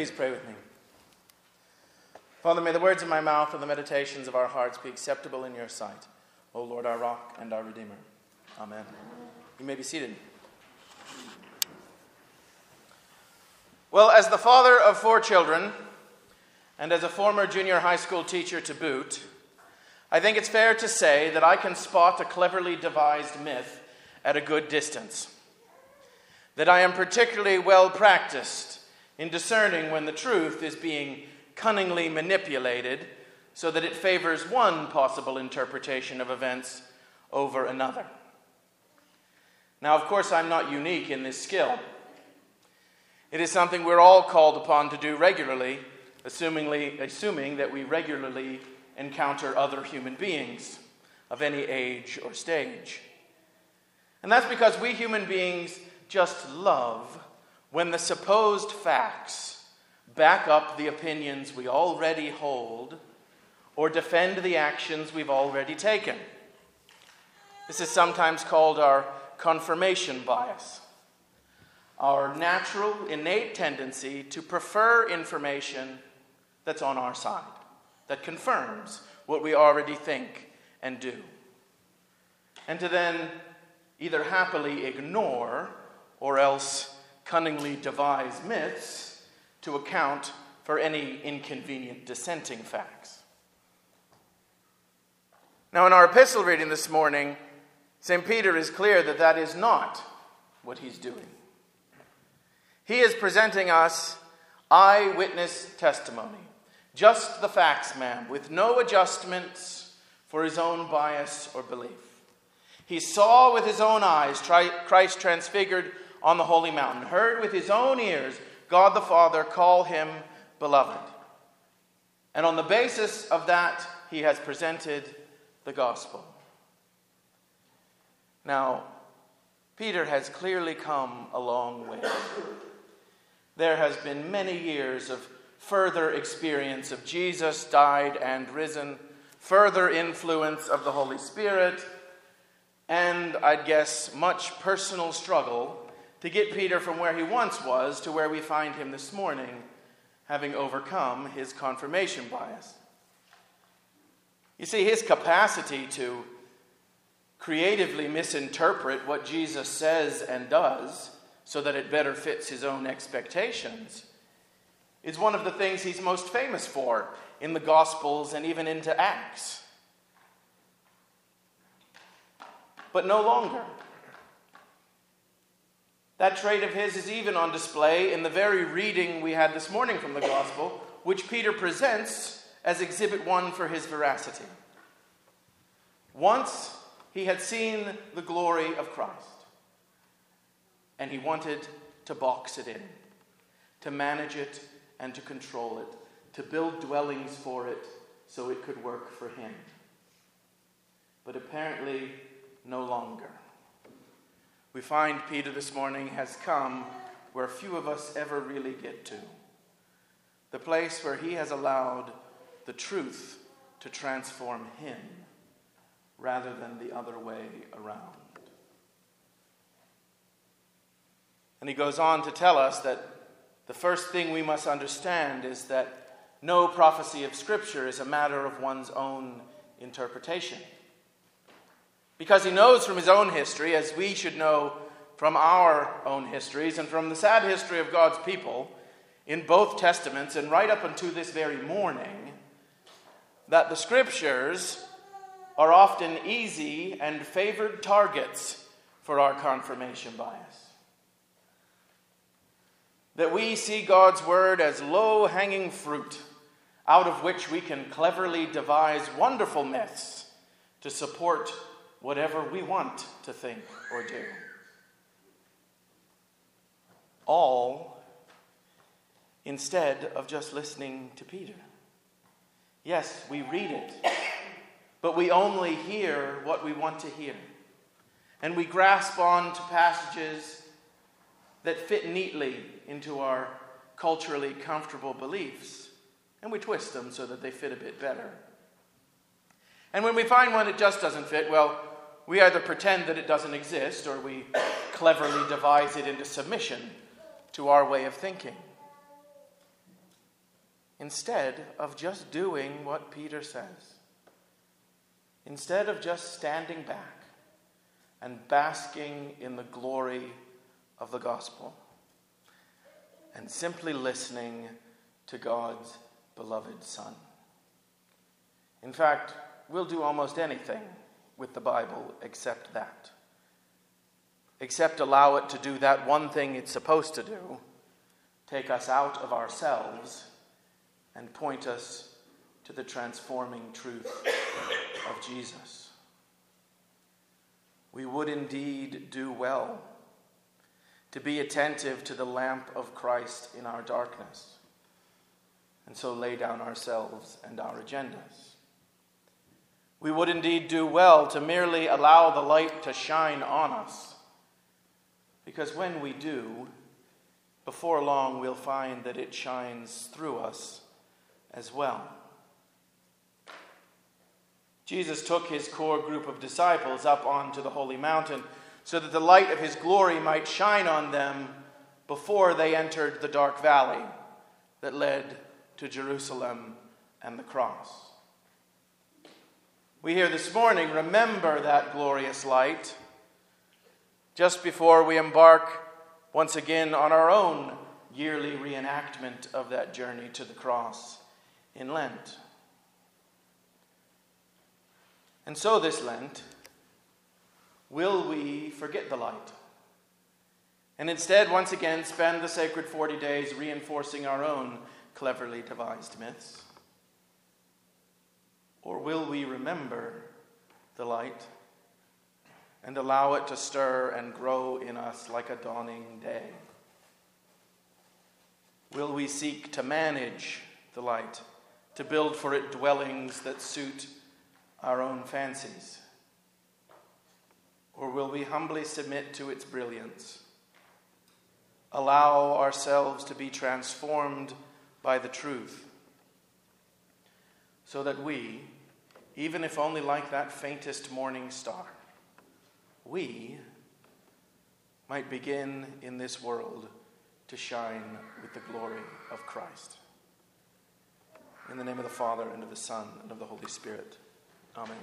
Please pray with me. Father, may the words of my mouth and the meditations of our hearts be acceptable in your sight, O Lord, our rock and our redeemer. Amen. You may be seated. Well, as the father of four children, and as a former junior high school teacher to boot, I think it's fair to say that I can spot a cleverly devised myth at a good distance. That I am particularly well practiced in discerning when the truth is being cunningly manipulated so that it favors one possible interpretation of events over another. Now, of course, I'm not unique in this skill. It is something we're all called upon to do regularly, assuming that we regularly encounter other human beings of any age or stage. And that's because we human beings just love when the supposed facts back up the opinions we already hold or defend the actions we've already taken. This is sometimes called our confirmation bias, our natural, innate tendency to prefer information that's on our side, that confirms what we already think and do, and to then either happily ignore or else cunningly devise myths to account for any inconvenient dissenting facts. Now, in our epistle reading this morning, St. Peter is clear that that is not what he's doing. He is presenting us eyewitness testimony, just the facts, ma'am, with no adjustments for his own bias or belief. He saw with his own eyes Christ transfigured on the holy mountain, heard with his own ears God the Father call him beloved. And on the basis of that, he has presented the gospel. Now, Peter has clearly come a long way. There has been many years of further experience of Jesus died and risen, further influence of the Holy Spirit, and I'd guess much personal struggle to get Peter from where he once was to where we find him this morning, having overcome his confirmation bias. You see, his capacity to creatively misinterpret what Jesus says and does so that it better fits his own expectations is one of the things he's most famous for in the Gospels and even into Acts. But no longer. That trait of his is even on display in the very reading we had this morning from the Gospel, which Peter presents as exhibit one for his veracity. Once he had seen the glory of Christ, and he wanted to box it in, to manage it and to control it, to build dwellings for it so it could work for him. But apparently, no longer we find Peter this morning has come where few of us ever really get to the place where he has allowed the truth to transform him rather than the other way around. And he goes on to tell us that the first thing we must understand is that no prophecy of Scripture is a matter of one's own interpretation. Because he knows from his own history, as we should know from our own histories and from the sad history of God's people in both Testaments and right up unto this very morning, that the scriptures are often easy and favored targets for our confirmation bias. That we see God's word as low hanging fruit out of which we can cleverly devise wonderful myths to support whatever we want to think or do. All instead of just listening to Peter. Yes, we read it, but we only hear what we want to hear. And we grasp on to passages that fit neatly into our culturally comfortable beliefs, and we twist them so that they fit a bit better. And when we find one that just doesn't fit, well, we either pretend that it doesn't exist or we cleverly devise it into submission to our way of thinking. instead of just doing what Peter says. Instead of just standing back and basking in the glory of the gospel and simply listening to God's beloved Son. In fact, we'll do almost anything with the Bible except that. Except allow it to do that one thing it's supposed to do take us out of ourselves and point us to the transforming truth of Jesus. We would indeed do well to be attentive to the lamp of Christ in our darkness, and so lay down ourselves and our agendas. We would indeed do well to merely allow the light to shine on us, because when we do, before long we'll find that it shines through us as well. Jesus took his core group of disciples up onto the holy mountain so that the light of his glory might shine on them before they entered the dark valley that led to Jerusalem and the cross. We hear this morning, remember that glorious light just before we embark once again on our own yearly reenactment of that journey to the cross in Lent. And so, this Lent, will we forget the light? And instead, once again, spend the sacred 40 days reinforcing our own cleverly devised myths? Or will we remember the light and allow it to stir and grow in us like a dawning day? Will we seek to manage the light, to build for it dwellings that suit our own fancies? Or will we humbly submit to its brilliance, allow ourselves to be transformed by the truth, so that we, even if only like that faintest morning star, we might begin in this world to shine with the glory of Christ. In the name of the Father, and of the Son, and of the Holy Spirit. Amen.